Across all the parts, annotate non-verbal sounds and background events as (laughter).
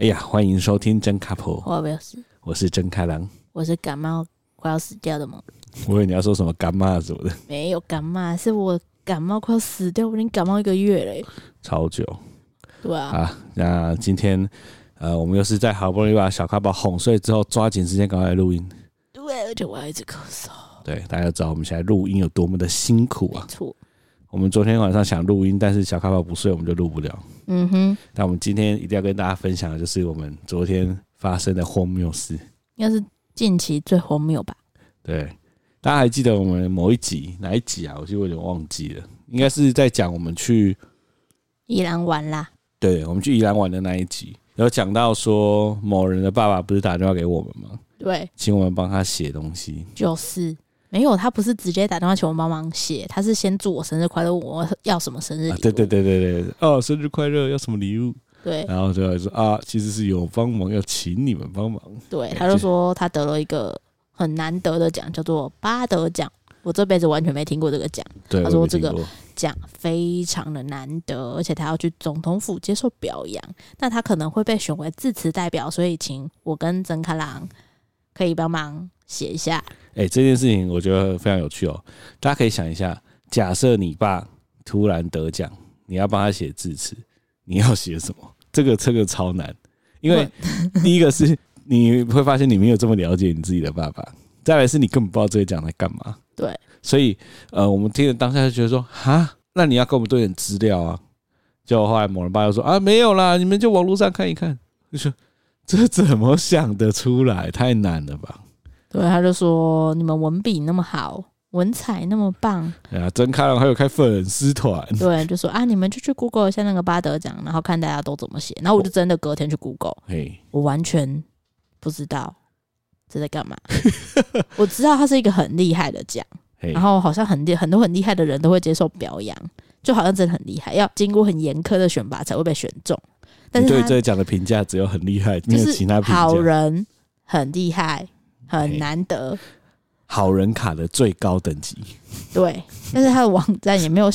哎呀，欢迎收听真 couple，我没有死，我是真开朗，我是感冒快要死掉的某人。我以为你要说什么干妈什么的，没有感冒，是我感冒快要死掉，我已经感冒一个月嘞，超久。对啊，啊，那今天呃，我们又是在好不容易把小咖宝哄睡之后，抓紧时间赶快来录音。对，而且我还一直咳嗽。对，大家都知道我们现在录音有多么的辛苦啊。错。我们昨天晚上想录音，但是小咖宝不睡，我们就录不了。嗯哼。但我们今天一定要跟大家分享的就是我们昨天发生的荒谬事，应该是近期最荒谬吧？对，大家还记得我们某一集哪一集啊？我就有点忘记了，应该是在讲我们去宜兰玩啦。对，我们去宜兰玩的那一集，有讲到说某人的爸爸不是打电话给我们吗？对，请我们帮他写东西。就是。没有，他不是直接打电话请我帮忙写，他是先祝我生日快乐，问我要什么生日礼物。啊、对对对对对，哦，生日快乐，要什么礼物？对，然后就说啊，其实是有帮忙，要请你们帮忙。对，他就说他得了一个很难得的奖，叫做巴德奖。我这辈子完全没听过这个奖。对，他说这个奖非常的难得，而且他要去总统府接受表扬，那他可能会被选为致辞代表，所以请我跟曾开朗可以帮忙写一下。哎、欸，这件事情我觉得非常有趣哦。大家可以想一下，假设你爸突然得奖，你要帮他写致辞，你要写什么？这个这个超难，因为 (laughs) 第一个是你会发现你没有这么了解你自己的爸爸，再来是你根本不知道这个奖在干嘛。对，所以呃，我们听了当下就觉得说，哈，那你要给我们多点资料啊。结果后来某人爸又说啊，没有啦，你们就网络上看一看。就说这怎么想得出来？太难了吧？对，他就说你们文笔那么好，文采那么棒，哎呀，真开朗，还有开粉丝团。对，就说啊，你们就去 Google 一下那个巴德奖，然后看大家都怎么写。然后我就真的隔天去 Google，嘿，我完全不知道这在干嘛。(laughs) 我知道他是一个很厉害的奖，然后好像很厉很多很厉害的人都会接受表扬，就好像真的很厉害，要经过很严苛的选拔才会被选中。但是对这个奖的评价只有很厉害，没有其他评价。好人很厉害。很难得，好人卡的最高等级。对，但是他的网站也没有，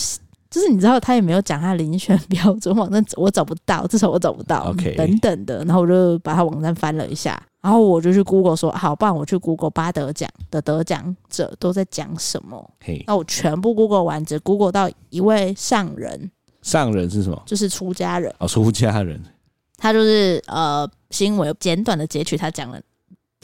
就是你知道他也没有讲他的遴选标准，网站我找不到，至少我找不到。OK，等等的，然后我就把他网站翻了一下，然后我就去 Google 说，好，不然我去 Google 巴德奖的得奖者都在讲什么。嘿，那我全部 Google 完，只 Google 到一位上人。上人是什么？就是出家人。哦，出家人。他就是呃，新闻简短的截取他讲了。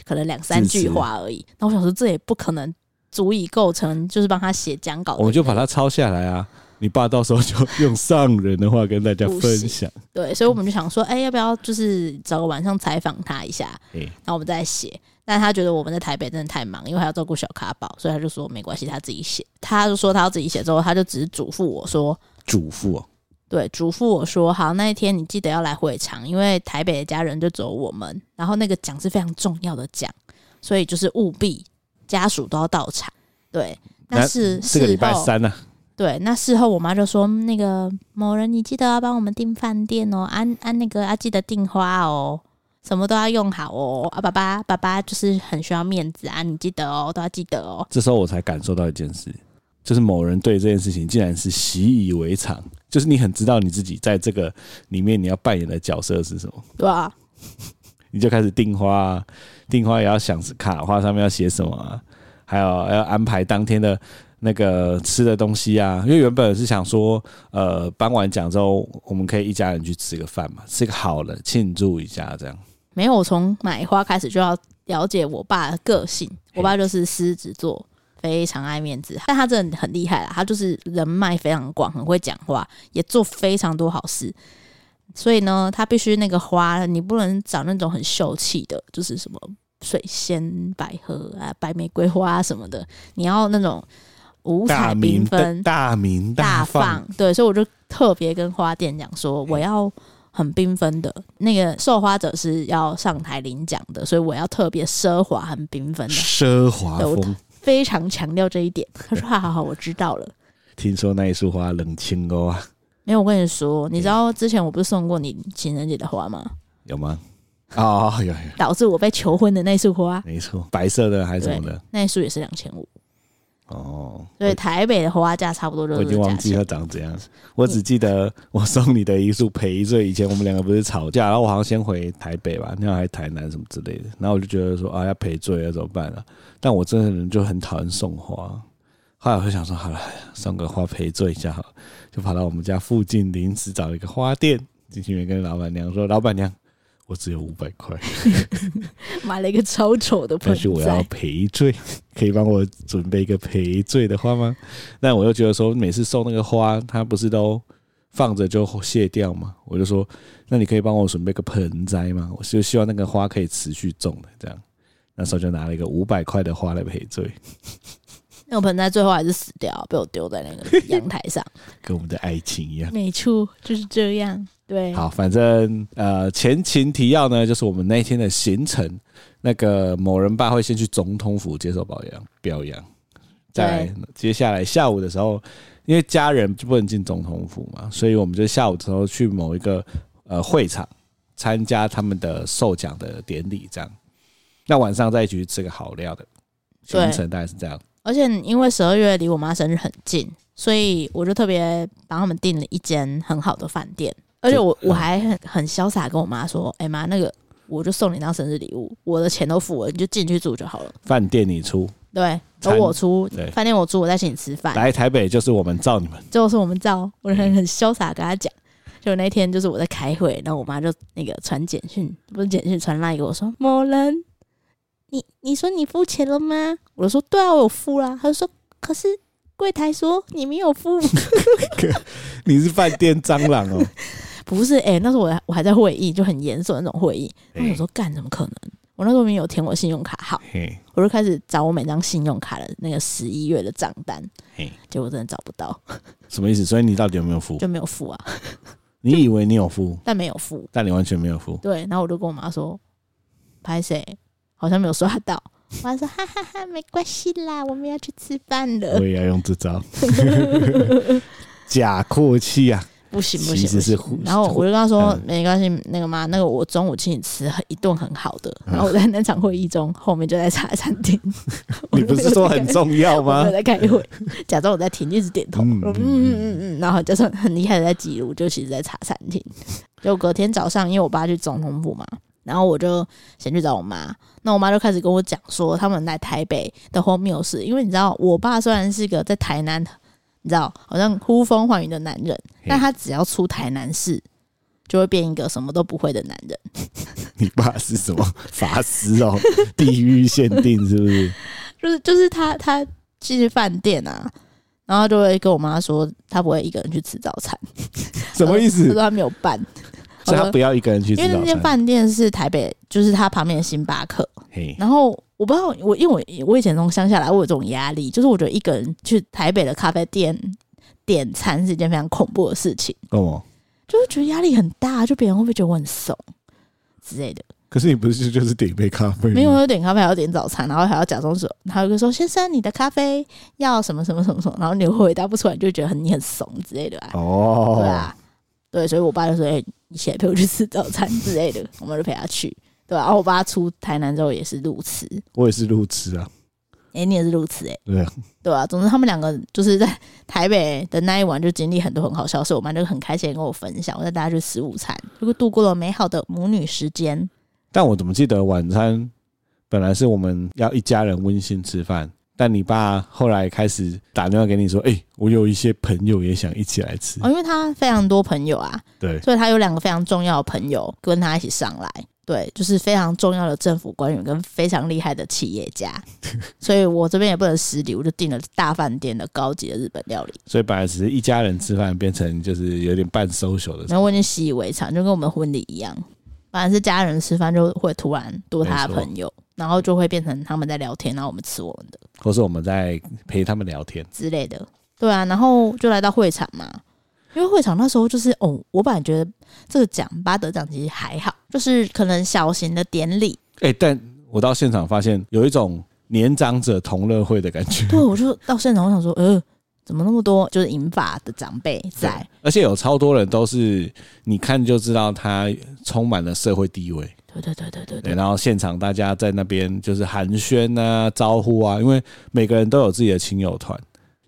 可能两三句话而已，那我想说，这也不可能足以构成，就是帮他写讲稿。我们就把它抄下来啊！你爸到时候就用上人的话跟大家分享。对，所以我们就想说，哎、欸，要不要就是找个晚上采访他一下？然后我们再写。但他觉得我们在台北真的太忙，因为还要照顾小咖宝，所以他就说没关系，他自己写。他就说他要自己写之后，他就只是嘱咐我说，嘱咐哦。对，嘱咐我说好，那一天你记得要来会场，因为台北的家人就走我们，然后那个奖是非常重要的奖，所以就是务必家属都要到场。对，那是这个礼拜三呢、啊。对，那事后我妈就说，那个某人你记得要帮我们订饭店哦，按按那个要记得订花哦，什么都要用好哦。啊，爸爸爸爸就是很需要面子啊，你记得哦，都要记得哦。这时候我才感受到一件事。就是某人对这件事情竟然是习以为常，就是你很知道你自己在这个里面你要扮演的角色是什么，对啊，(laughs) 你就开始订花，订花也要想卡花上面要写什么啊，还有要安排当天的那个吃的东西啊，因为原本是想说，呃，颁完奖之后我们可以一家人去吃个饭嘛，吃个好的庆祝一下这样。没有，我从买花开始就要了解我爸的个性，我爸就是狮子座。非常爱面子，但他真的很厉害啦！他就是人脉非常广，很会讲话，也做非常多好事。所以呢，他必须那个花，你不能找那种很秀气的，就是什么水仙、百合啊、白玫瑰花什么的。你要那种五彩缤纷、大明大放，大放。对，所以我就特别跟花店讲说，我要很缤纷的。那个受花者是要上台领奖的，所以我要特别奢华、很缤纷的奢华风。非常强调这一点。(laughs) 他说：“好好好，我知道了。”听说那一束花冷清哦啊！没有，我跟你说，你知道之前我不是送过你情人节的花吗？有吗？(laughs) 哦，有有。导致我被求婚的那束花，没错，白色的还是什么的？那一束也是两千五。哦，所以台北的花价差不多就是。我已经忘记它长怎样，我只记得我送你的一束赔罪。以前我们两个不是吵架，然后我好像先回台北吧，那样还台南什么之类的，然后我就觉得说啊要赔罪要怎么办啊？但我这个人就很讨厌送花。后来我就想说，好了，送个花赔罪一下好了，就跑到我们家附近临时找了一个花店，进去跟老板娘说：“老板娘，我只有五百块，(laughs) 买了一个超丑的盆栽，但是我要赔罪，(laughs) 可以帮我准备一个赔罪的花吗？”但我又觉得说，每次送那个花，它不是都放着就谢掉吗？我就说：“那你可以帮我准备个盆栽吗？”我就希望那个花可以持续种的，这样。那时候就拿了一个五百块的花来赔罪。(laughs) 那个盆栽最后还是死掉，被我丢在那个阳台上，跟我们的爱情一样。没错，就是这样。对，好，反正呃，前情提要呢，就是我们那一天的行程，那个某人爸会先去总统府接受保养表扬，在接下来下午的时候，因为家人就不能进总统府嘛，所以我们就下午的时候去某一个呃会场参加他们的授奖的典礼，这样。那晚上再一起去吃个好料的行程，大概是这样。而且因为十二月离我妈生日很近，所以我就特别帮他们订了一间很好的饭店。而且我我还很很潇洒跟我妈说：“哎妈，那个我就送你当生日礼物，我的钱都付了，你就进去住就好了。”饭店你出，对，都我出。饭店我出，我再请你吃饭。来台北就是我们罩你们，就是我们罩。我很很潇洒跟他讲，就那天就是我在开会，然后我妈就那个传简讯，不是简讯传来给我说某人。你你说你付钱了吗？我就说对啊，我有付啦。他就说，可是柜台说你没有付。(laughs) 你是饭店蟑螂哦？不是，哎、欸，那时候我我还在会议，就很严肃的那种会议。那我说干，怎么可能？我那时候没有填我信用卡号，我就开始找我每张信用卡的那个十一月的账单，结果真的找不到。什么意思？所以你到底有没有付？就没有付啊。你以为你有付，(laughs) 但没有付，但你完全没有付。对，然后我就跟我妈说，拍谁？好像没有刷到，我妈说哈哈哈哈，没关系啦，我们要去吃饭了。我也要用这招，(laughs) 假阔气啊！不行不行，不行。然后我就跟他说，没关系，那个妈，那个我中午请你吃一顿很好的。然后我在那场会议中，后面就在茶餐厅。(laughs) 你不是说很重要吗？(laughs) 我在开会，假装我在听，一直点头。嗯嗯嗯嗯，然后就是很厉害的在记录，就其实在茶餐厅。就隔天早上，因为我爸去总统府嘛。然后我就先去找我妈，那我妈就开始跟我讲说，他们来台北的荒谬事。因为你知道，我爸虽然是个在台南，你知道好像呼风唤雨的男人，但他只要出台南市，就会变一个什么都不会的男人。(laughs) 你爸是什么法师哦？(laughs) 地域限定是不是？就是就是他他进去饭店啊，然后就会跟我妈说，他不会一个人去吃早餐。(laughs) 什么意思？他说他没有办。所以他不要一个人去吃，因为那间饭店是台北，就是他旁边的星巴克。然后我不知道，我因为我我以前从乡下来，我有这种压力，就是我觉得一个人去台北的咖啡店点餐是一件非常恐怖的事情。哦，就是觉得压力很大，就别人会不会觉得我很怂之类的？可是你不是就是点一杯咖啡？没有，要点咖啡还要点早餐，然后还要假装说，还有一个说先生，你的咖啡要什么什么什么什么，然后你回答不出来，就觉得很你很怂之类的。哦，对啊，对，所以我爸就说：“哎。”你起来陪我去吃早餐之类的，我们就陪他去，对吧、啊？我爸出台南之后也是路痴，我也是路痴啊。哎、欸，你也是路痴哎，对啊，对啊。总之，他们两个就是在台北的那一晚就经历很多很好笑，所以我妈就很开心跟我分享，我带大家去吃午餐，就会度过了美好的母女时间。但我怎么记得晚餐本来是我们要一家人温馨吃饭。但你爸后来开始打电话给你说：“哎、欸，我有一些朋友也想一起来吃。”哦，因为他非常多朋友啊，对，所以他有两个非常重要的朋友跟他一起上来，对，就是非常重要的政府官员跟非常厉害的企业家，(laughs) 所以我这边也不能失礼，我就订了大饭店的高级的日本料理。所以本来只是一家人吃饭，变成就是有点半 social 的，然后我已经习以为常，就跟我们婚礼一样，本来是家人吃饭，就会突然多他的朋友。然后就会变成他们在聊天，然后我们吃我们的，或是我们在陪他们聊天之类的。对啊，然后就来到会场嘛，因为会场那时候就是哦，我本来觉得这个奖巴德奖其实还好，就是可能小型的典礼。哎、欸，但我到现场发现有一种年长者同乐会的感觉。对，我就到现场，我想说，呃，怎么那么多就是银发的长辈在，而且有超多人都是你看就知道他充满了社会地位。对对对对对对，然后现场大家在那边就是寒暄啊、招呼啊，因为每个人都有自己的亲友团，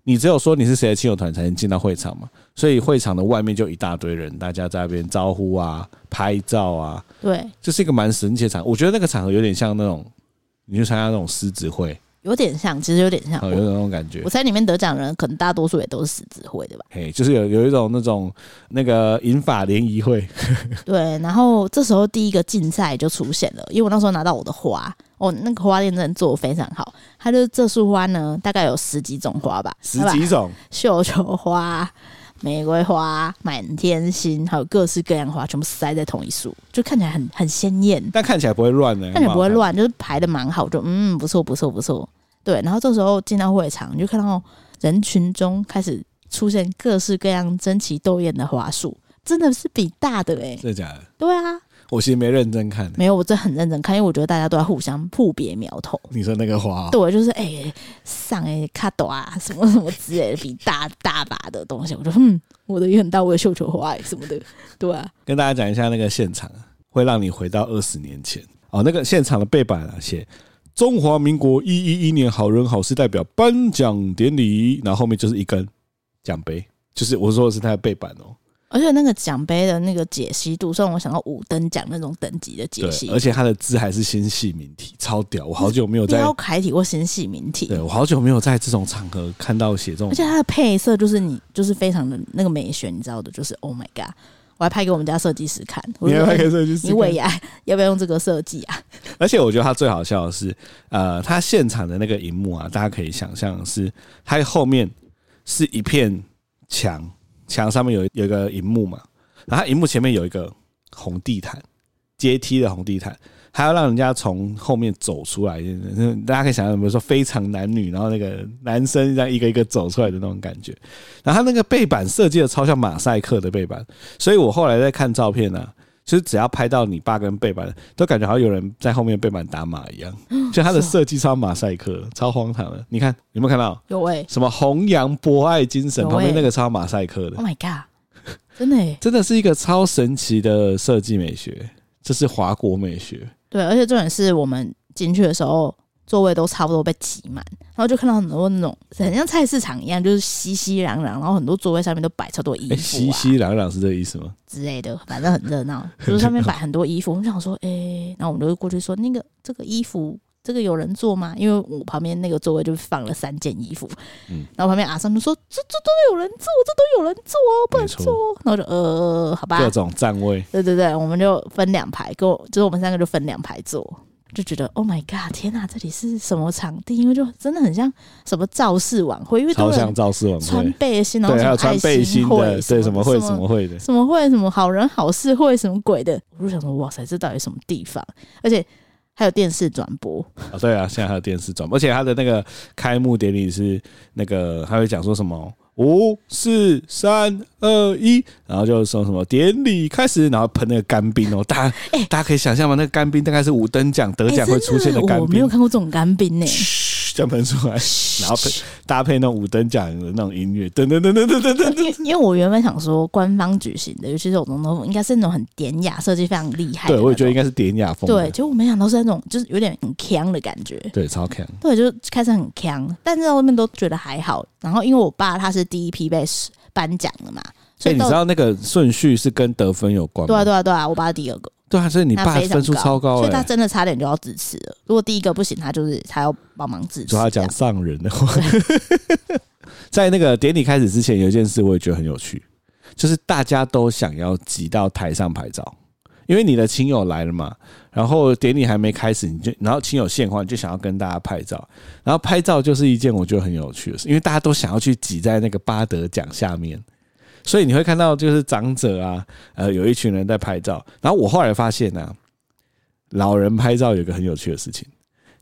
你只有说你是谁的亲友团才能进到会场嘛，所以会场的外面就一大堆人，大家在那边招呼啊、拍照啊，对，这是一个蛮神奇的场合，我觉得那个场合有点像那种，你去参加那种狮子会。有点像，其实有点像，有那种感觉。我猜里面得奖的人，可能大多数也都是狮子会的吧？嘿，就是有有一种那种那个银发联谊会。(laughs) 对，然后这时候第一个竞赛就出现了，因为我那时候拿到我的花，哦，那个花店真的做的非常好。它就是这束花呢，大概有十几种花吧，十几种，(laughs) 绣球花。玫瑰花、满天星，还有各式各样花，全部塞在同一束，就看起来很很鲜艳，但看起来不会乱呢，看起来不会乱，就是排的蛮好，就嗯不错不错不错。对，然后这时候进到会场，你就看到人群中开始出现各式各样争奇斗艳的花束，真的是比大的哎、欸，真的假的？对啊。我其实没认真看，没有，我真的很认真看，因为我觉得大家都在互相互别苗头。你说那个花，对，就是哎、欸，上哎卡朵啊，什么什么之类的，比大大把的东西，我就嗯，我的也很大，我的绣球花什么的，对啊。跟大家讲一下那个现场，会让你回到二十年前哦。那个现场的背板啊，写中华民国一一一年好人好事代表颁奖典礼，然后后面就是一根奖杯，就是我说的是它的背板哦。而且那个奖杯的那个解析度，让我想到五等奖那种等级的解析。而且它的字还是纤细明体，超屌！我好久没有在标楷体或纤细明体。对，我好久没有在这种场合看到写这种。而且它的配色就是你就是非常的那个美学，你知道的，就是 Oh my God！我还拍给我们家设计师看。你还拍给设计师？你尾牙要不要用这个设计啊？而且我觉得它最好笑的是，呃，它现场的那个荧幕啊，大家可以想象是它后面是一片墙，墙上面有有一个荧幕嘛。然后，荧幕前面有一个红地毯，阶梯的红地毯，还要让人家从后面走出来。大家可以想象，比如说非常男女，然后那个男生这样一个一个走出来的那种感觉。然后他那个背板设计的超像马赛克的背板，所以我后来在看照片呢、其实只要拍到你爸跟背板，都感觉好像有人在后面背板打码一样。(gasps) 就他的设计超马赛克，超荒唐的。你看有没有看到？有哎，什么弘扬博爱精神，旁边那个超马赛克的。Oh my god！真的耶，真的是一个超神奇的设计美学，这是华国美学。对，而且重点是我们进去的时候，座位都差不多被挤满，然后就看到很多那种很像菜市场一样，就是熙熙攘攘，然后很多座位上面都摆超多衣服，啊，(laughs) 熙熙攘攘是这个意思吗？之类的，反正很热闹，(laughs) 就是上面摆很多衣服。我们想说，哎、欸，然后我们就过去说，那个这个衣服。这个有人坐吗？因为我旁边那个座位就放了三件衣服，嗯，然后旁边阿三就说：“这这都有人坐，这都有人坐，不能坐。”然后就呃，好吧，各种站位，对对对，我们就分两排，跟我就是我们三个就分两排坐，就觉得 Oh my God，天哪，这里是什么场地？因为就真的很像什么造势晚会，因为超像造势晚会，穿背心，然后还有穿背心的，对，什么会什么会的，什么会什么好人好事会什么鬼的，我就想说，哇塞，这到底什么地方？而且。还有电视转播啊，对啊，现在还有电视转播，而且他的那个开幕典礼是那个，他会讲说什么五四三二一，然后就说什么典礼开始，然后喷那个干冰哦，大家哎，大家可以想象吗？那个干冰大概是五等奖得奖会出现的干冰，我没有看过这种干冰呢。这样喷出来，然后配搭配那种五等奖的那种音乐，噔噔噔噔噔噔噔。因因为我原本想说，官方举行的，尤其是我总统应该是那种很典雅，设计非常厉害。对，我也觉得应该是典雅风。对，结果我没想到是那种就是有点很强的感觉。对，超强。对，就开始很强，但是在外面都觉得还好。然后因为我爸他是第一批被颁奖的嘛，所以你知道那个顺序是跟得分有关吗？对啊，对啊，对啊，我爸第二个。对啊，所以你爸分数超高，所以他真的差点就要自持了。如果第一个不行，他就是他要帮忙致辞。主要讲上人的话，(laughs) 在那个典礼开始之前，有一件事我也觉得很有趣，就是大家都想要挤到台上拍照，因为你的亲友来了嘛。然后典礼还没开始，你就然后亲友现况，你就想要跟大家拍照。然后拍照就是一件我觉得很有趣的事，因为大家都想要去挤在那个巴德奖下面。所以你会看到，就是长者啊，呃，有一群人在拍照。然后我后来发现呢、老人拍照有一个很有趣的事情，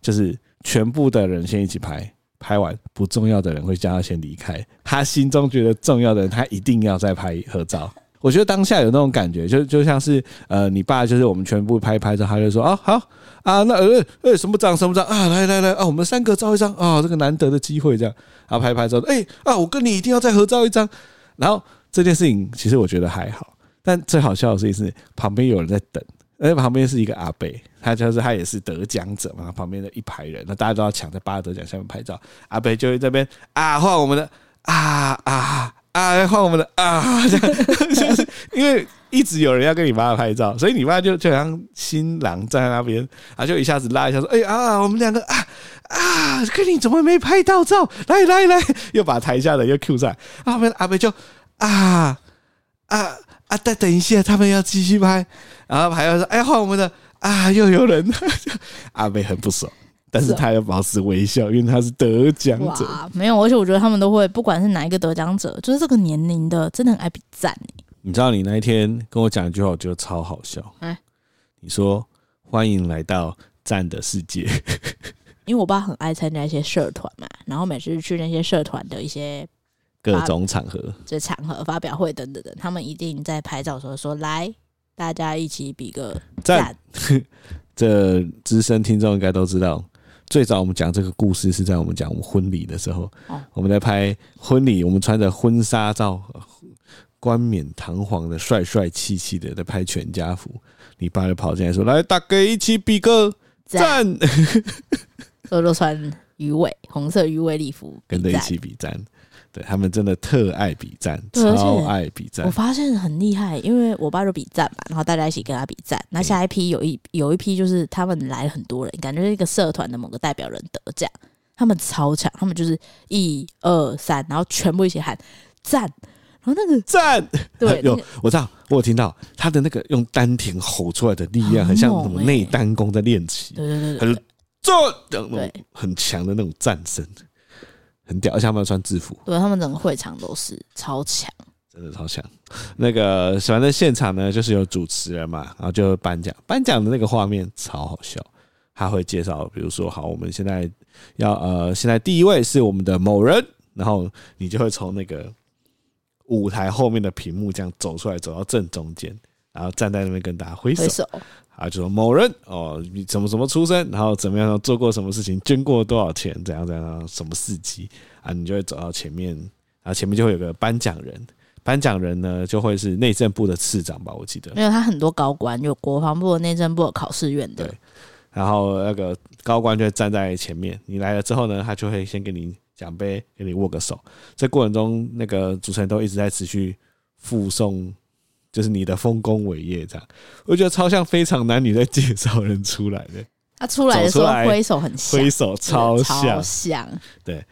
就是全部的人先一起拍，拍完不重要的人会叫他先离开。他心中觉得重要的人，他一定要再拍合照。我觉得当下有那种感觉，就就像是呃，你爸就是我们全部拍拍照，他就说啊好啊，那呃呃什么长什么长啊，来来来啊，我们三个照一张啊，这个难得的机会这样，然后拍拍照，哎啊，我跟你一定要再合照一张，然后。这件事情其实我觉得还好，但最好笑的事情是旁边有人在等，而旁边是一个阿伯，他就是他也是得奖者嘛，旁边的一排人，那大家都要抢在巴得奖下面拍照。阿伯就会这边啊，换我们的啊啊啊，换我们的啊，(laughs) 这样就是因为一直有人要跟你妈拍照，所以你妈就就好像新郎站在那边，啊，就一下子拉一下说，哎啊，我们两个啊啊，跟你怎么没拍到照？来来来，又把台下的又 Q 上来，阿贝阿伯就啊啊。啊！再等一下，他们要继续拍，然后还要说：“哎，换我们的啊！”又有人，(laughs) 阿美很不爽，但是他要保持微笑，因为他是得奖者。没有，而且我觉得他们都会，不管是哪一个得奖者，就是这个年龄的，真的很爱比赞。你知道，你那一天跟我讲一句话，我觉得超好笑。哎，你说欢迎来到赞的世界，(laughs) 因为我爸很爱参加一些社团嘛，然后每次去那些社团的一些。各种场合，这场合发表会等等等，他们一定在拍照的时候说：“来，大家一起比个赞。(laughs) ”这资深听众应该都知道，最早我们讲这个故事是在我们讲我们婚礼的时候，哦、我们在拍婚礼，我们穿着婚纱照，冠冕堂皇的，帅帅气气的在拍全家福。你爸就跑进来说：“来，大哥一起比个赞。赞”都都穿鱼尾红色鱼尾礼服，跟着一起比赞。对他们真的特爱比赞，超爱比赞。我发现很厉害，因为我爸就比赞嘛，然后大家一起跟他比赞。那下一批有一有一批就是他们来了很多人，感觉是一个社团的某个代表人得奖，他们超强，他们就是一二三，然后全部一起喊赞，然后那个赞，(laughs) 对，有我知道，我有听到他的那个用丹田吼出来的力量，很像什么内丹功在练习，对对对，很赞，那种很强的那种赞声。很屌，而且他们要穿制服，对，他们整个会场都是超强，真的超强。那个反正现场呢，就是有主持人嘛，然后就颁奖，颁奖的那个画面超好笑。他会介绍，比如说，好，我们现在要呃，现在第一位是我们的某人，然后你就会从那个舞台后面的屏幕这样走出来，走到正中间，然后站在那边跟大家挥手。啊，就说某人哦，你怎么怎么出身，然后怎么样做过什么事情，捐过多少钱，怎样怎样，什么事迹啊，你就会走到前面，啊前面就会有个颁奖人，颁奖人呢就会是内政部的次长吧，我记得。没有，他很多高官，有国防部、内政部、考试院的。对，然后那个高官就会站在前面，你来了之后呢，他就会先给你奖杯，给你握个手。这过程中，那个主持人都一直在持续附送。就是你的丰功伟业这样，我觉得超像非常男女在介绍人出来的。他出来的时候挥手很像，挥手超像，超像。对，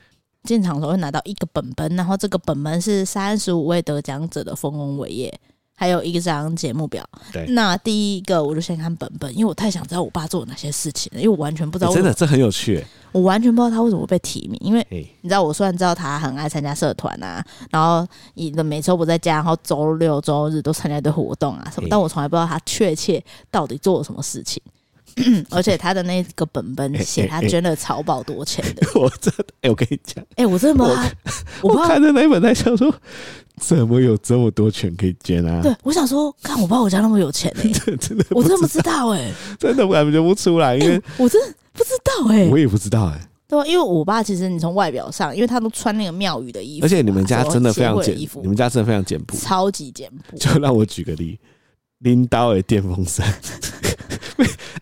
进场的时候会拿到一个本本，然后这个本本是三十五位得奖者的丰功伟业。还有一张节目表。对，那第一个我就先看本本，因为我太想知道我爸做了哪些事情了，因为我完全不知道。真的，这很有趣。我完全不知道他为什么会被提名，因为你知道，我虽然知道他很爱参加社团啊，然后你的每周不在家，然后周六周日都参加一堆活动啊什么，但我从来不知道他确切到底做了什么事情。(clears throat) 而且他的那个本本写他捐了超宝多钱的，(laughs) 我真的，哎，我跟你讲，哎，我真的不知道，我看的那本在想说。怎么有这么多钱可以捐啊？对，我想说，看我爸我家那么有钱哎、(laughs) 欸，真的，我真的不知道。哎、欸，真的我感觉不出来，因为、欸、我真的不知道哎、欸，我也不知道哎、欸，对吧？因为我爸其实你从外表上，因为他都穿那个庙宇的衣服，而且你们家真的非常简，你们家真的非常简朴，超级简朴。就让我举个例，拎刀的电风扇，(laughs)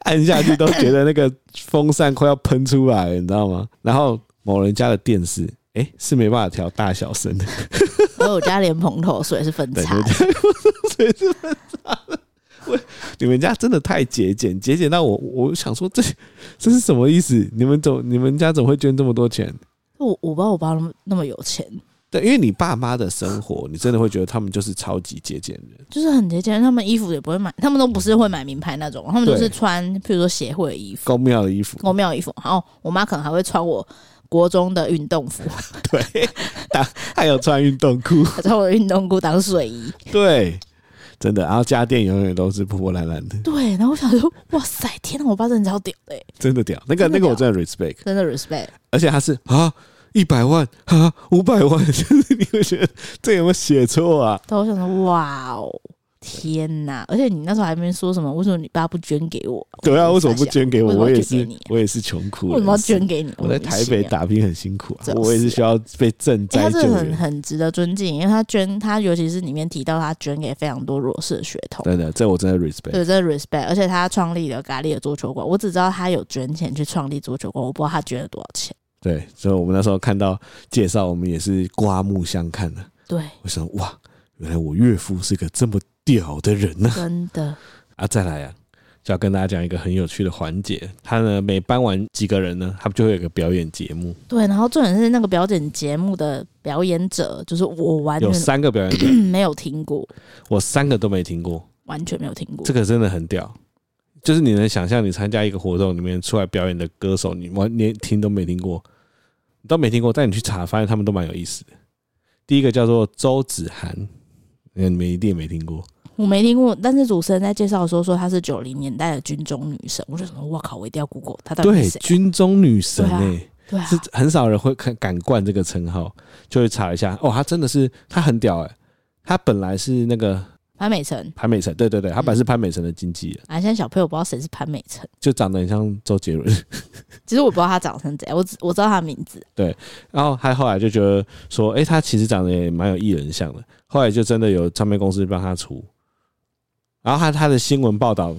按下去都觉得那个风扇快要喷出来，你知道吗？然后某人家的电视。哎、欸，是没办法调大小声的。我我家连蓬头水是分叉的，水 (laughs) 是分叉你们家真的太节俭，节俭到我，我想说这这是什么意思？你们怎你们家怎么会捐这么多钱？我我不知道我爸那么那么有钱。对，因为你爸妈的生活，你真的会觉得他们就是超级节俭人，就是很节俭。他们衣服也不会买，他们都不是会买名牌那种，他们都是穿，譬如说协会的衣服、公庙的衣服、宫庙衣服。然后我妈可能还会穿我。国中的运动服，(laughs) 对，当还有穿运动裤，穿我的运动裤当睡衣，对，真的。然后家电永远都是破破烂烂的，对。然后我想说，哇塞，天哪，我爸真的超屌的，真的屌。那个那个我真的 respect，真的 respect。而且他是啊，一百万啊，五百万，就 (laughs) 是你会觉得这有没有写错啊？对，我想说，哇哦。天哪！而且你那时候还没说什么，为什么你爸不捐给我？对啊，为什么不捐给我？我也是，啊、我也是穷苦。为什么要捐给你？我在台北打拼很辛苦啊，啊我也是需要被赈灾、欸。他是很很值得尊敬，因为他捐，他尤其是里面提到他捐给非常多弱势的学童。真的，这我真的 respect。对，真的 respect。而且他创立了咖喱的桌球馆，我只知道他有捐钱去创立桌球馆，我不知道他捐了多少钱。对，所以我们那时候看到介绍，我们也是刮目相看的。对，我想哇，原来我岳父是个这么屌的人呢、啊！真的啊，再来啊，就要跟大家讲一个很有趣的环节。他呢，每搬完几个人呢，他们就会有一个表演节目。对，然后重点是那个表演节目的表演者，就是我完全有三个表演者 (clears throat) 没有听过，我三个都没听过，完全没有听过。这个真的很屌，就是你能想象，你参加一个活动里面出来表演的歌手，你完连听都没听过，你都没听过，但你去查，发现他们都蛮有意思的。第一个叫做周子涵，你们一定没听过。我没听过，但是主持人在介绍的时候说她是九零年代的军中女神，我就说哇靠，我一定要 Google 她到底是谁啊？对，军中女神哎、欸，对啊，是很少人会敢敢冠这个称号，就会查一下哦，她真的是她很屌哎、欸，她本来是那个。潘美辰，潘美辰，对对对，他本来是潘美辰的经纪人。啊，现在小朋友不知道谁是潘美辰，就长得很像周杰伦。(laughs) 其实我不知道他长成怎样，我只我知道他的名字。对，然后他后来就觉得说，哎、欸，他其实长得也蛮有艺人相的。后来就真的有唱片公司帮他出，然后他他的新闻报道。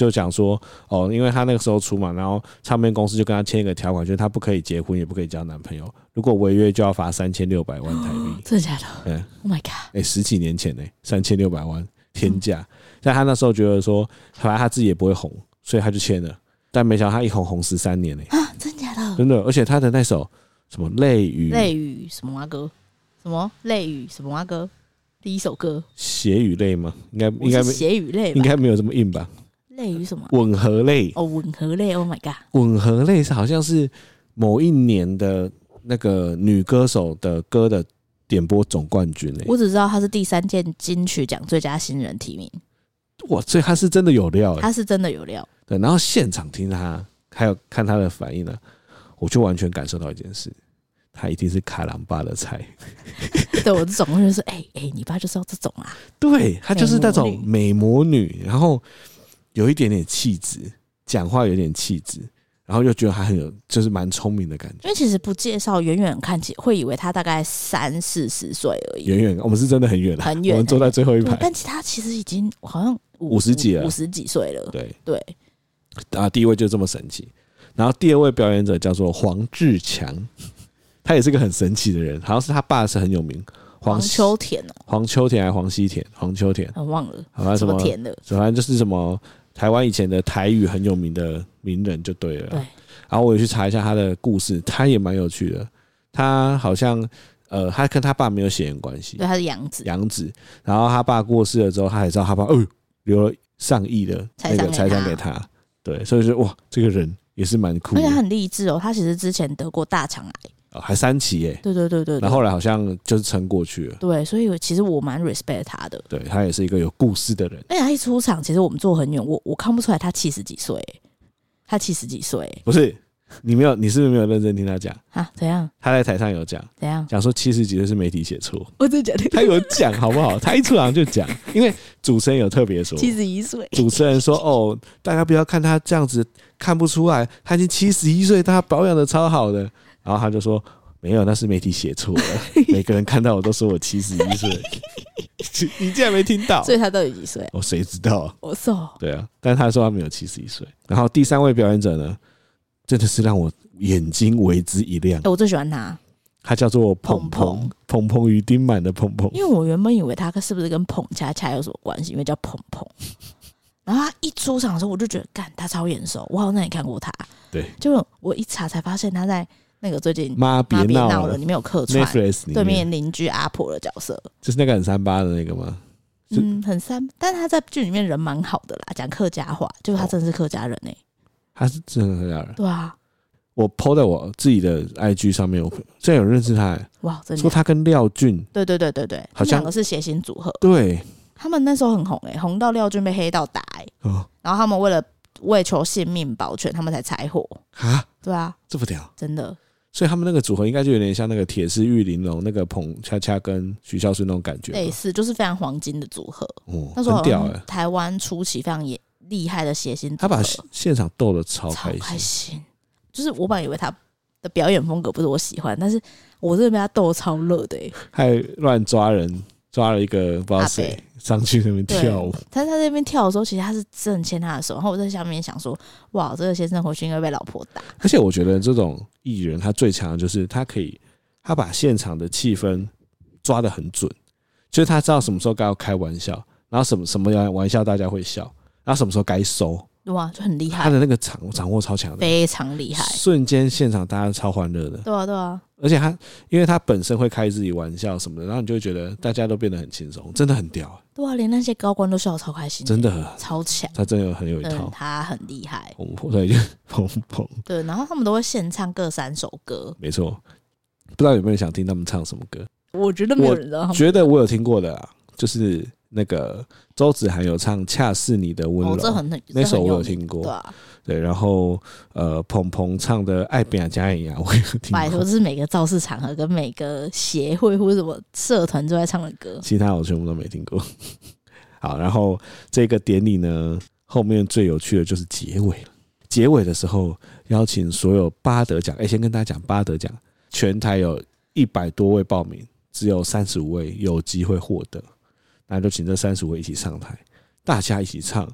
就讲说哦，因为他那个时候出嘛，然后唱片公司就跟他签一个条款，就是他不可以结婚，也不可以交男朋友，如果违约就要罚三千六百万台币。真的假的？嗯，Oh my god！哎、欸，十几年前呢，三千六百万天价。但他那时候觉得说，反正他自己也不会红，所以他就签了。但没想到他一红红十三年呢。啊，真的假的？真的，而且他的那首什么泪雨，泪雨什么歌？什么泪雨什么歌？第一首歌血与泪吗？应该应该血与泪，应该没有这么硬吧？泪与什么？吻合类哦，吻合类！Oh my god！吻合类是好像是某一年的那个女歌手的歌的点播总冠军诶。我只知道她是第三届金曲奖最佳新人提名。哇，所以她是真的有料，她是真的有料。对，然后现场听她，还有看她的反应呢，我就完全感受到一件事，她一定是凯郎爸的菜。(laughs) 对，我的总共就是，哎、欸、哎、欸，你爸就是要这种啊。对，她就是那种美魔女，然后。有一点点气质，讲话有点气质，然后又觉得他很有，就是蛮聪明的感觉。因为其实不介绍，远远看起会以为他大概三四十岁而已。远远，我们是真的很远了，很远，我们坐在最后一排。但其实他其实已经好像五,十几了，五十几岁了。对对。啊，第一位就这么神奇。然后第二位表演者叫做黄志强，(laughs) 他也是个很神奇的人，好像是他爸是很有名。黄，秋田哦，黄秋田还是黄西田？黄秋田，我忘了，好像什么田的，反正就是什么。台湾以前的台语很有名的名人就对了，对。然后我也去查一下他的故事，他也蛮有趣的。他好像呃，他跟他爸没有血缘关系，对，他是养子，养子。然后他爸过世了之后，他才知道他爸哦，留了上亿的那个财产给他。对，所以说哇，这个人也是蛮酷的，而且他很励志哦。他其实之前得过大肠癌。哦，还三期耶！对对对对，然后后来好像就是撑过去了。对，所以其实我蛮 respect 他的。对，他也是一个有故事的人。而且他一出场，其实我们坐很远，我我看不出来他七十几岁。他七十几岁？不是，你没有，你是不是没有认真听他讲啊？怎样？他在台上有讲，怎样？讲说七十几岁是媒体写错。我真的假的？他有讲好不好？他一出场就讲，因为主持人有特别说七十一岁。主持人说：“哦，大家不要看他这样子看不出来，他已经七十一岁，他保养的超好的。”然后他就说。没有，那是媒体写错了。每个人看到我都说我七十一岁，(laughs) 你竟然没听到？所以他到底几岁？我谁知道啊？我说对啊，但是他说他没有七十一岁。然后第三位表演者呢，真的是让我眼睛为之一亮。我最喜欢他，他叫做澎澎澎澎与丁满的鹏鹏。因为我原本以为他是不是跟澎恰恰有什么关系，因为叫鹏鹏。然后他一出场的时候，我就觉得，干他超眼熟，我好像也看过他。对，就我一查才发现他在。那个最近妈别闹了，了，里面有客串对面邻居阿婆的角色，就是那个很三八的那个吗？嗯，很三，但他在剧里面人蛮好的啦，讲客家话，就他真的是客家人哎、欸，他是真的客家人，对啊，我 po 在我自己的 IG 上面，我竟然有认识他、欸，哇，真的。说他跟廖俊，对对对对对，好像两个是谐星组合，对，他们那时候很红哎、欸，红到廖俊被黑到打哎、欸，哦，然后他们为了为求性命保全，他们才拆伙。啊，对啊，这么屌，真的。所以他们那个组合应该就有点像那个铁丝玉玲珑那个彭恰恰跟徐孝顺那种感觉，类似就是非常黄金的组合。哦，那时候很屌哎，台湾初期非常也厉害的谐星，他把现场逗得超超开心。开心。就是我本来以为他的表演风格不是我喜欢，但是我真的被他逗超乐的哎，还乱抓人，抓了一个不知道谁上去那边跳舞。他在那边跳的时候，其实他是正牵他的手，然后我在下面想说，哇，这个先生回去应该被老婆打。而且我觉得这种艺人他最强的就是他可以，他把现场的气氛抓得很准，就是他知道什么时候该要开玩笑，然后什么什么样玩笑大家会笑，然后什么时候该收。哇，就很厉害，他的那个掌掌握超强的，非常厉害，瞬间现场大家超欢乐的。对啊，对啊，而且他，因为他本身会开自己玩笑什么的，然后你就会觉得大家都变得很轻松，真的很屌。对啊，连那些高官都笑得超开心，真的超强，他真的很有一套，他很厉害。砰砰，(laughs) 对，砰砰。对，然后他们都会现唱各三首歌，没错。不知道有没有人想听他们唱什么歌？我觉得没有人知道。觉得我有听过的啊，就是。那个周子涵有唱《恰似你的温柔》，那首我有听过。对啊，对，然后呃，鹏鹏唱的《爱变啊加一样》，我有听过。拜托，这是每个造势场合跟每个协会或者什么社团都在唱的歌，其他我全部都没听过。(laughs) 好，然后这个典礼呢，后面最有趣的就是结尾了。结尾的时候，邀请所有巴德奖。哎，先跟大家讲，巴德奖全台有一百多位报名，只有三十五位有机会获得。那就请这三十位一起上台，大家一起唱《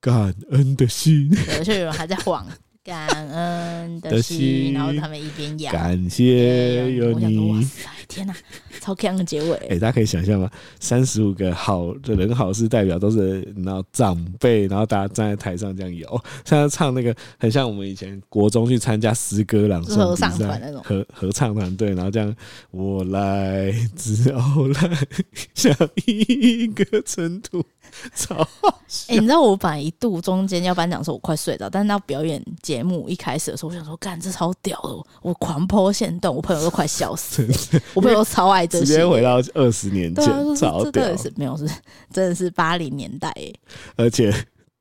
感恩的心》。而且有人还在晃“感恩的心”，然后他们一边摇。感谢有你。哇塞，天哪，超强的结尾！(laughs) 哎，大家可以想象吗？三十五个好的人好事代表都是然后长辈，然后大家站在台上这样摇，像唱那个很像我们以前国中去参加诗歌朗诵合唱团那种合合唱团队，然后这样我来自奥兰，(laughs) 像一个尘土。(laughs) 超好笑！哎、欸，你知道我本来一度中间要颁奖的时候，我快睡着，但是到表演节目一开始的时候，我想说，干这超屌的，我狂 po 限动，我朋友都快笑死了。(laughs) 我朋友都超爱这些，直接回到二十年前，啊、超屌，这是没有是真的是八零年代哎。(laughs) 而且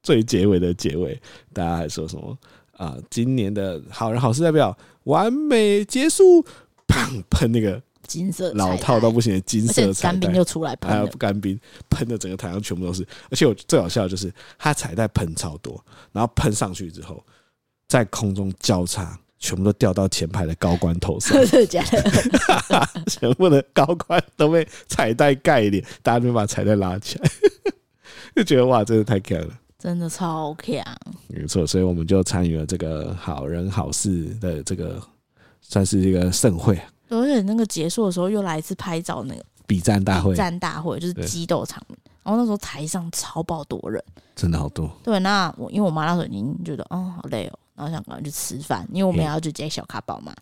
最结尾的结尾，大家还说什么啊？今年的好人好事代表完美结束，砰喷那个。金色老套到不行的金色彩带，干冰就出来喷，还有干冰喷的整个台上全部都是，而且我最好笑的就是它彩带喷超多，然后喷上去之后在空中交叉，全部都掉到前排的高官头上，真的假的？(laughs) 全部的高官都被彩带盖脸，大家都把彩带拉起来，就觉得哇，真的太强了，真的超强，没错，所以我们就参与了这个好人好事的这个算是一个盛会。而且那个结束的时候又来一次拍照，那个比战大会，比赞大会就是激斗场面。然后那时候台上超爆多人，真的好多。对，那我因为我妈那时候已经觉得哦好累哦，然后想赶快去吃饭，因为我们也要去接小卡宝嘛。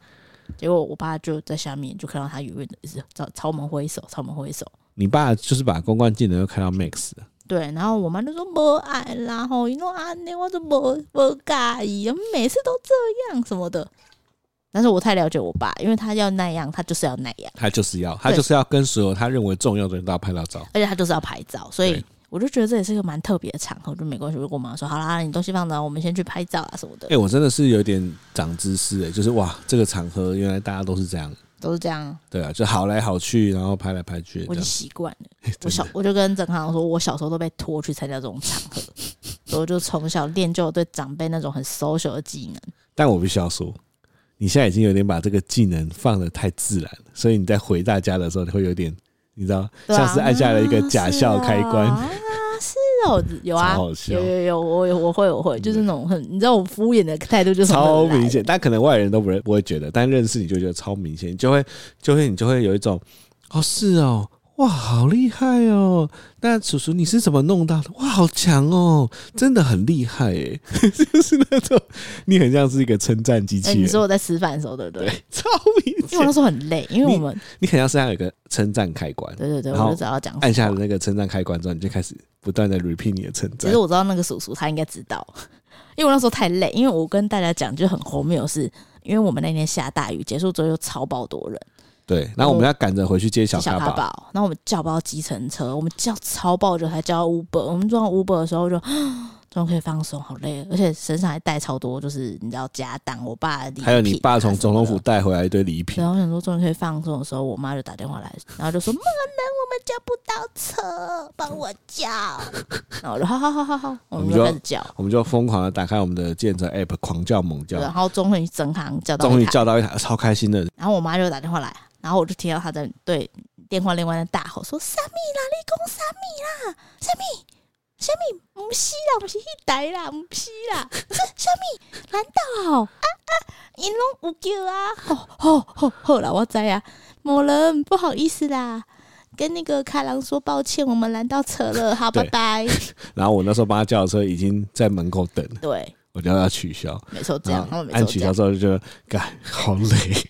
结果我爸就在下面就看到他远远的一直朝朝我们挥手，朝我们挥手。你爸就是把公关技能又开到 max 了。对，然后我妈就说不爱啦，然后你说啊，你我就不不介意，每次都这样什么的。但是我太了解我爸，因为他要那样，他就是要那样，他就是要，他就是要跟所有他认为重要的人都要拍到照，而且他就是要拍照，所以我就觉得这也是一个蛮特别的场合，就没关系。如果我妈说好啦，你东西放着，我们先去拍照啊什么的。哎、欸，我真的是有点长知识哎、欸，就是哇，这个场合原来大家都是这样，都是这样，对啊，就好来好去，然后拍来拍去，我就习惯了。(laughs) 我小我就跟郑康说，我小时候都被拖去参加这种场合，所以我就从小练就对长辈那种很 social 的技能。但我必须要说。你现在已经有点把这个技能放的太自然了，所以你在回大家的时候，你会有点，你知道，像是按下了一个假笑开关。啊，是哦，有啊，有有有，我有我会我会，就是那种很，你知道我敷衍的态度就是超明显，但可能外人都不会不会觉得，但认识你就觉得超明显，你就会就会你就会有一种，哦，是哦。哇，好厉害哦！那叔叔你是怎么弄到的？哇，好强哦，真的很厉害诶，(laughs) 就是那种你很像是一个称赞机器人。你说我在吃饭的时候，对不对？对，超明显。因为我那时候很累，因为我们你很像身上有一个称赞开关。对对对，我就只要讲按下了那个称赞开关之后，你就开始不断的 repeat 你的称赞。其实我知道那个叔叔他应该知道，(laughs) 因为我那时候太累，因为我跟大家讲就很荒谬，是因为我们那天下大雨，结束之后又超爆多人。对，然后我们要赶着回去接小卡宝，然后我们叫不到计程车，我们叫超爆久才叫 Uber。我们坐上 Uber 的时候就，(gasps) 终于可以放松，好累，而且身上还带超多，就是你知道家当，我爸的礼品，还有你爸从总统府带回来一堆礼品。然后我想说终于可以放松的时候，我妈就打电话来，然后就说：“莫能，我们叫不到车，帮我叫。”然后我说：“好好好好好。”我们就开始叫，我们就疯狂的打开我们的健身 app，狂叫猛叫。然后终于整行叫到，终于叫到一台，超开心的。然后我妈就打电话来，然后我就听到他在对电话另外的大吼说：“啥米啦？你讲啥米啦？啥米？”虾米不是啦，不是一台啦，不是啦，是虾米？难道啊啊，因拢有叫啊？吼吼吼好啦，我知啊，某人不好意思啦，跟那个开朗说抱歉，我们拦到车了，好，拜拜。(laughs) 然后我那时候帮他叫的车已经在门口等了，对，我叫他取消，没错，这样，按取消之后就觉得，干好累。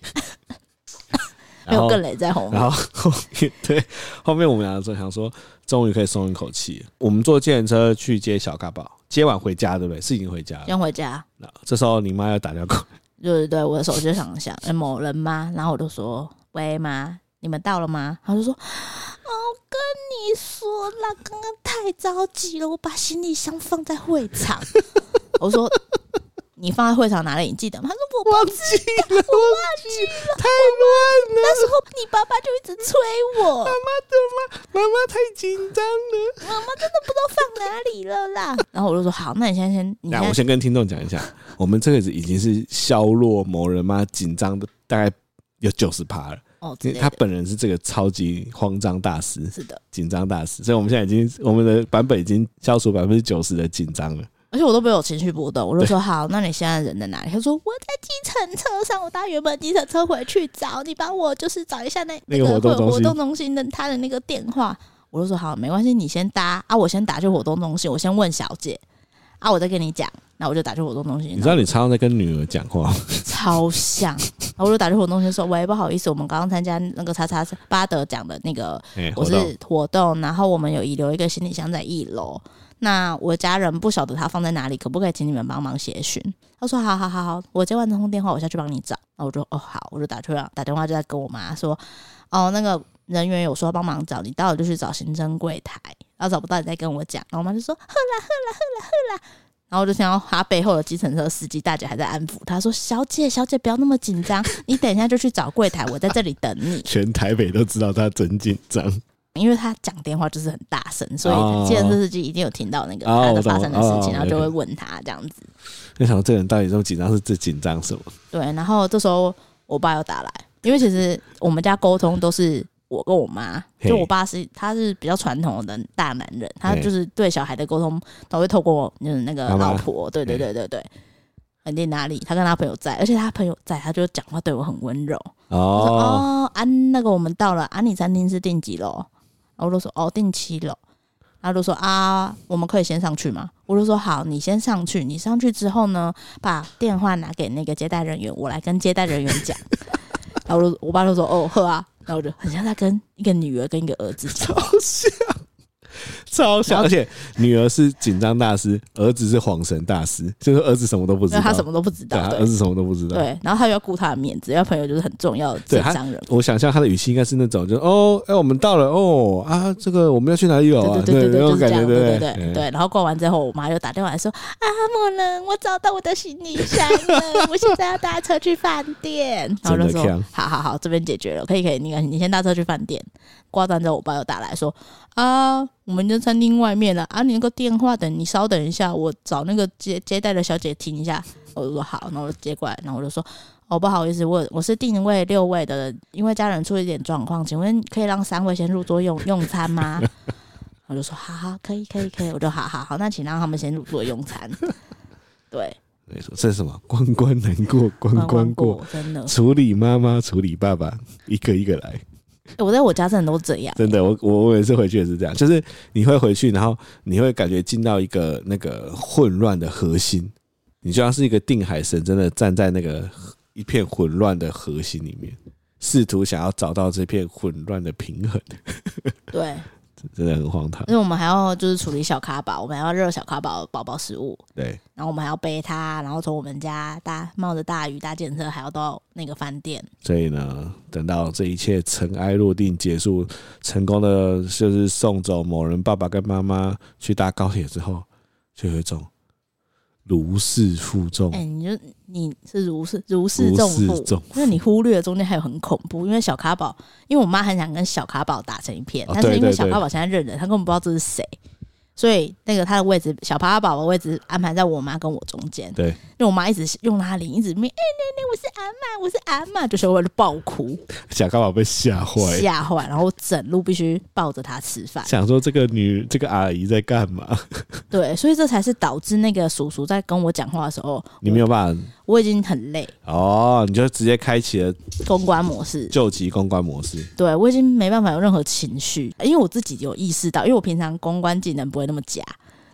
没有更累在后面，然后后面 (laughs) 对后面我们两个就想说，终于可以松一口气。我们坐计程车去接小嘎宝，接完回家对不对？是已经回家了，先回家。那这时候你妈要打电话过来，(laughs) 对对对，我的手机响一下，某人吗？然后我就说：“喂妈，你们到了吗？”他就说：“我跟你说啦，刚刚太着急了，我把行李箱放在会场。(laughs) ”我说。你放在会场哪里？你记得吗？他说我忘记了，我忘记了，太乱了。那时候你爸爸就一直催我。妈妈怎么？妈妈太紧张了。妈妈真的不知道放哪里了啦。然后我就说好，那你先先，那我先跟听众讲一下，(laughs) 我们这个已经是削弱某人妈紧张的大概有九十趴了。哦，他本人是这个超级慌张大师，是的，紧张大师。所以我们现在已经我们的版本已经消除百分之九十的紧张了。而且我都没有情绪波动，我就说好，那你现在人在哪里？他说我在计程车上，我搭原本计程车回去找你，帮我就是找一下那那个活动活动中心的他的那个电话。我就说好，没关系，你先搭啊，我先打去活动中心，我先问小姐啊，我再跟你讲。那我就打去活动中心。你知道你常常在跟女儿讲话，(laughs) 超像。然后我就打去活动中心说：“喂，不好意思，我们刚刚参加那个叉叉巴德讲的那个，我是活动，然后我们有遗留一个行李箱在一楼。”那我家人不晓得他放在哪里，可不可以请你们帮忙协寻？他说：好好好好，我接完这通电话，我下去帮你找。那我就哦好，我就打出来，打电话就在跟我妈说：哦，那个人员有说帮忙找，你到了就去找行政柜台，然后找不到你再跟我讲。然后我妈就说：呵啦呵啦呵啦呵啦。然后我就听到他背后的计程车司机大姐还在安抚他说：小姐小姐不要那么紧张，你等一下就去找柜台，我在这里等你。(laughs) 全台北都知道他真紧张。因为他讲电话就是很大声，所以计程车司机一定有听到那个他的发生的事情，然后就会问他这样子。就想这人到底这么紧张，是最紧张什么？对，然后这时候我爸又打来，因为其实我们家沟通都是我跟我妈，就我爸是他是比较传统的大男人，他就是对小孩的沟通都会透过就是那个老婆，对对对对对，肯定哪里他跟他朋友在，而且他朋友在，他就讲话对我很温柔。哦哦，啊，那个我们到了，啊，你餐厅是订几楼？然后我就说哦，定期了，然后就说啊，我们可以先上去吗？我就说好，你先上去。你上去之后呢，把电话拿给那个接待人员，我来跟接待人员讲。(laughs) 然后我我爸就说哦好啊，然后我就很像在跟一个女儿跟一个儿子讲，好像。(laughs) 超像，而且女儿是紧张大师，儿子是恍神大师，就是儿子什么都不知道，他什么都不知道，儿子什么都不知道。对，然后他又要顾他的面子，因为朋友就是很重要的紧张人。我想象他的语气应该是那种，就哦，哎，我们到了哦啊，这个我们要去哪里有啊？对对对对，就是这样，对对对对。然后挂完之后，我妈就打电话来说啊，莫人，我找到我的行李箱了，我现在要搭车去饭店。(laughs) 然后就说好好好，这边解决了，可以可以，你你先搭车去饭店。挂断之后，我爸又打来说啊，我们在餐厅外面了啊，你那个电话等你稍等一下，我找那个接接待的小姐听一下。我就说好，然后我就接过来，然后我就说哦，不好意思，我我是定位六位的，因为家人出了一点状况，请问可以让三位先入座用用餐吗？(laughs) 我就说好好，可以可以可以，我就好好好，那请让他们先入座用餐。对，没错，这是什么？关关难过关关过，真的处理妈妈，处理爸爸，一个一个来。我在我家真的都这样，真的，我我我每次回去也是这样，就是你会回去，然后你会感觉进到一个那个混乱的核心，你就像是一个定海神针的站在那个一片混乱的核心里面，试图想要找到这片混乱的平衡。(laughs) 对。真的很荒唐，因为我们还要就是处理小卡宝，我们还要热小卡宝宝宝食物，对，然后我们还要背它，然后从我们家搭冒着大雨搭计程车，还要到那个饭店。所以呢，等到这一切尘埃落定结束，成功的就是送走某人爸爸跟妈妈去搭高铁之后，就有一种如释负重。哎、欸，你就你是如释如释重负，因为你忽略了中间还有很恐怖。因为小卡宝，因为我妈很想跟小卡宝打成一片，哦、但是因为小卡宝现在认人，她根本不知道这是谁。所以那个他的位置，小趴宝宝位置安排在我妈跟我中间。对，因为我妈一直用她脸，一直面，哎、欸，奶奶，我是阿嬷，我是阿嬷，就是为了爆哭。小咖宝被吓坏，吓坏，然后整路必须抱着她吃饭。想说这个女，这个阿姨在干嘛？对，所以这才是导致那个叔叔在跟我讲话的时候，你没有办法。我已经很累哦，你就直接开启了公关模式，救急公关模式。对，我已经没办法有任何情绪，因为我自己有意识到，因为我平常公关技能不会那么假。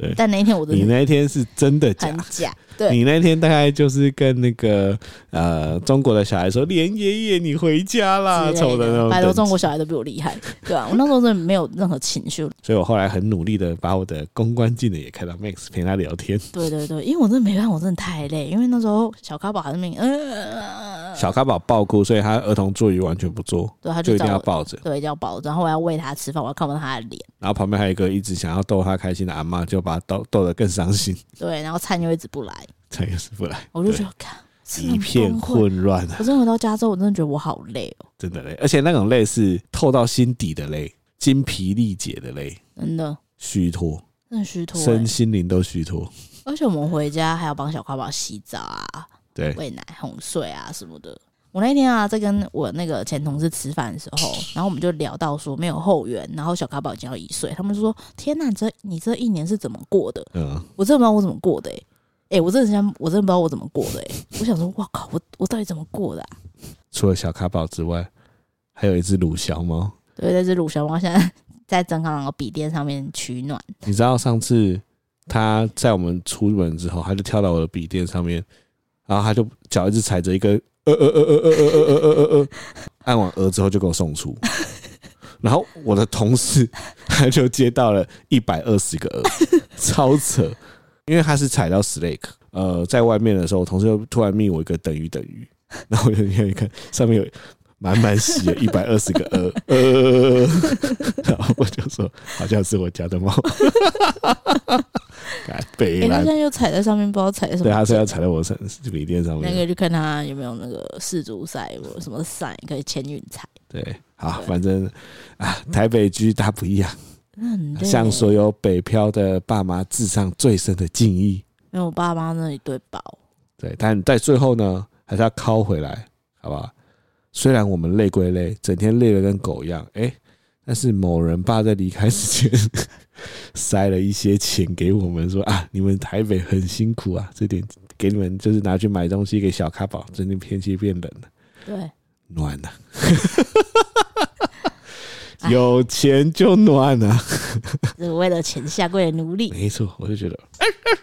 对，但那一天我真的，你那一天是真的假？很假。(laughs) 对，你那天大概就是跟那个呃中国的小孩说：“连爷爷，你回家啦！”丑的那种。拜托，中国小孩都比我厉害，(laughs) 对啊，我那时候真的没有任何情绪，所以我后来很努力的把我的公关技能也开到 Max，陪他聊天。对对对，因为我真的没办法，我真的太累，因为那时候小咖宝还是没嗯，小咖宝爆哭，所以他儿童座椅完全不坐，对，他就，就一定要抱着，对，一定要抱着，然后我要喂他吃饭，我要看不到他的脸，然后旁边还有一个一直想要逗他开心的阿妈，就把他逗逗得更伤心。对，然后餐又一直不来。才也是不来，我就觉得看一片混乱。可是回到家之后，我真的觉得我好累哦，真的累，而且那种累是透到心底的累，精疲力竭的累，真的。虚脱，真的虚脱，身心灵都虚脱。而且我们回家还要帮小咖宝洗澡啊，对，喂奶、哄睡啊什么的。我那天啊，在跟我那个前同事吃饭的时候，然后我们就聊到说没有后援，然后小卡宝已经要一岁，他们就说：“天哪，你这你这一年是怎么过的？”嗯，我真的不知道我怎么过的哎、欸。哎、欸，我真的想，我真的不知道我怎么过的哎、欸！我想说，哇靠，我我到底怎么过的、啊？除了小卡宝之外，还有一只乳小猫。对，那只乳小猫现在在曾康的笔电上面取暖。你知道上次它在我们出门之后，它就跳到我的笔电上面，然后他就脚一直踩着一个呃呃呃呃呃呃呃呃呃呃，按完呃之后就给我送出。然后我的同事他就接到了一百二十个呃，超扯。因为他是踩到 Slake，呃，在外面的时候，同事又突然命我一个等于等于，然后我就看一看，上面有满满写了一百二十个呃呃，(laughs) 然后我就说好像是我家的猫，(laughs) 北他现在又踩在上面，不知道踩什么。对，他现在踩在我身笔垫上面。那个就看他有没有那个世足赛或什么赛可以签运彩。对，好，反正啊，台北居大不一样。向所有北漂的爸妈致上最深的敬意。因为我爸妈那一对宝。对，但在最后呢，还是要靠回来，好不好？虽然我们累归累，整天累得跟狗一样，哎，但是某人爸在离开之前塞了一些钱给我们，说啊，你们台北很辛苦啊，这点给你们就是拿去买东西给小咖宝，最近天气变冷了，对，暖了。(laughs) 有钱就暖啊！(laughs) 是为了钱下跪的奴隶。没错，我就觉得，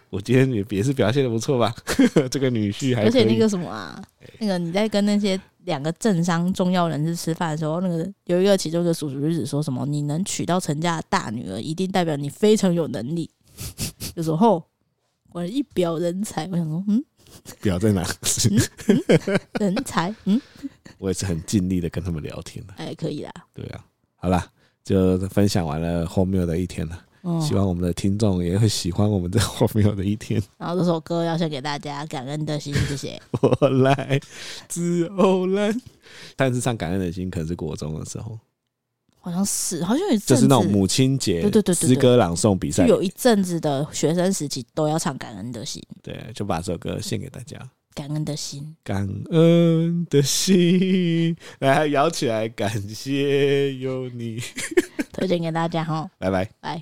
我今天也也是表现的不错吧？(laughs) 这个女婿还而且那个什么啊，那个你在跟那些两个政商重要人士吃饭的时候，那个有一个其中一个叔叔就说什么：“你能娶到陈家的大女儿，一定代表你非常有能力。”就说：“吼，我一表人才。”我想说，嗯，表在哪？人才，嗯，我也是很尽力的跟他们聊天哎，可以啦。对啊。好了，就分享完了荒谬的一天了。嗯，希望我们的听众也会喜欢我们这荒谬的一天。(laughs) 然后这首歌要献给大家，感恩的心，谢谢。(laughs) 我来自偶然，但是唱感恩的心可能是国中的时候，好像是，好像有一就是那种母亲节，对对对，诗歌朗诵比赛，有一阵子的学生时期都要唱感恩的心。对，就把这首歌献给大家。感恩的心，感恩的心，来摇起来，感谢有你，推荐给大家哈，拜拜，拜。